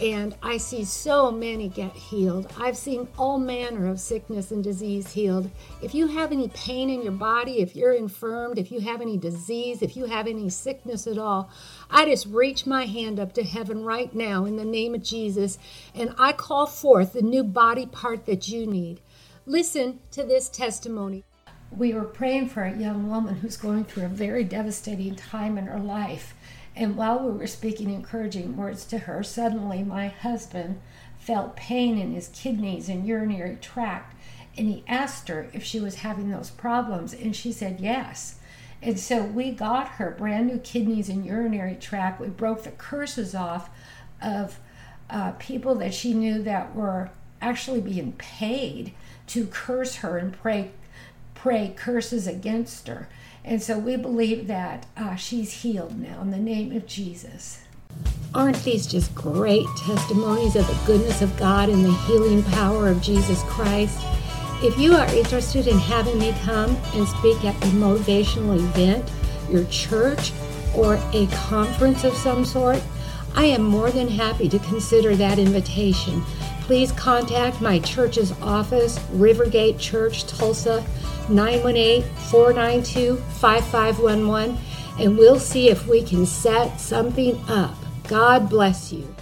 and I see so many get healed. I've seen all manner of sickness and disease healed. If you have any pain in your body, if you're infirmed, if you have any disease, if you have any sickness at all, I just reach my hand up to heaven right now in the name of Jesus and I call forth the new body part that you need. Listen to this testimony. We were praying for a young woman who's going through a very devastating time in her life and while we were speaking encouraging words to her, suddenly my husband felt pain in his kidneys and urinary tract. And he asked her if she was having those problems, and she said yes. And so we got her brand new kidneys and urinary tract. We broke the curses off of uh, people that she knew that were actually being paid to curse her and pray pray curses against her. And so we believe that uh, she's healed now in the name of Jesus. Aren't these just great testimonies of the goodness of God and the healing power of Jesus Christ? If you are interested in having me come and speak at a motivational event, your church, or a conference of some sort, I am more than happy to consider that invitation. Please contact my church's office, Rivergate Church, Tulsa, 918 492 5511, and we'll see if we can set something up. God bless you.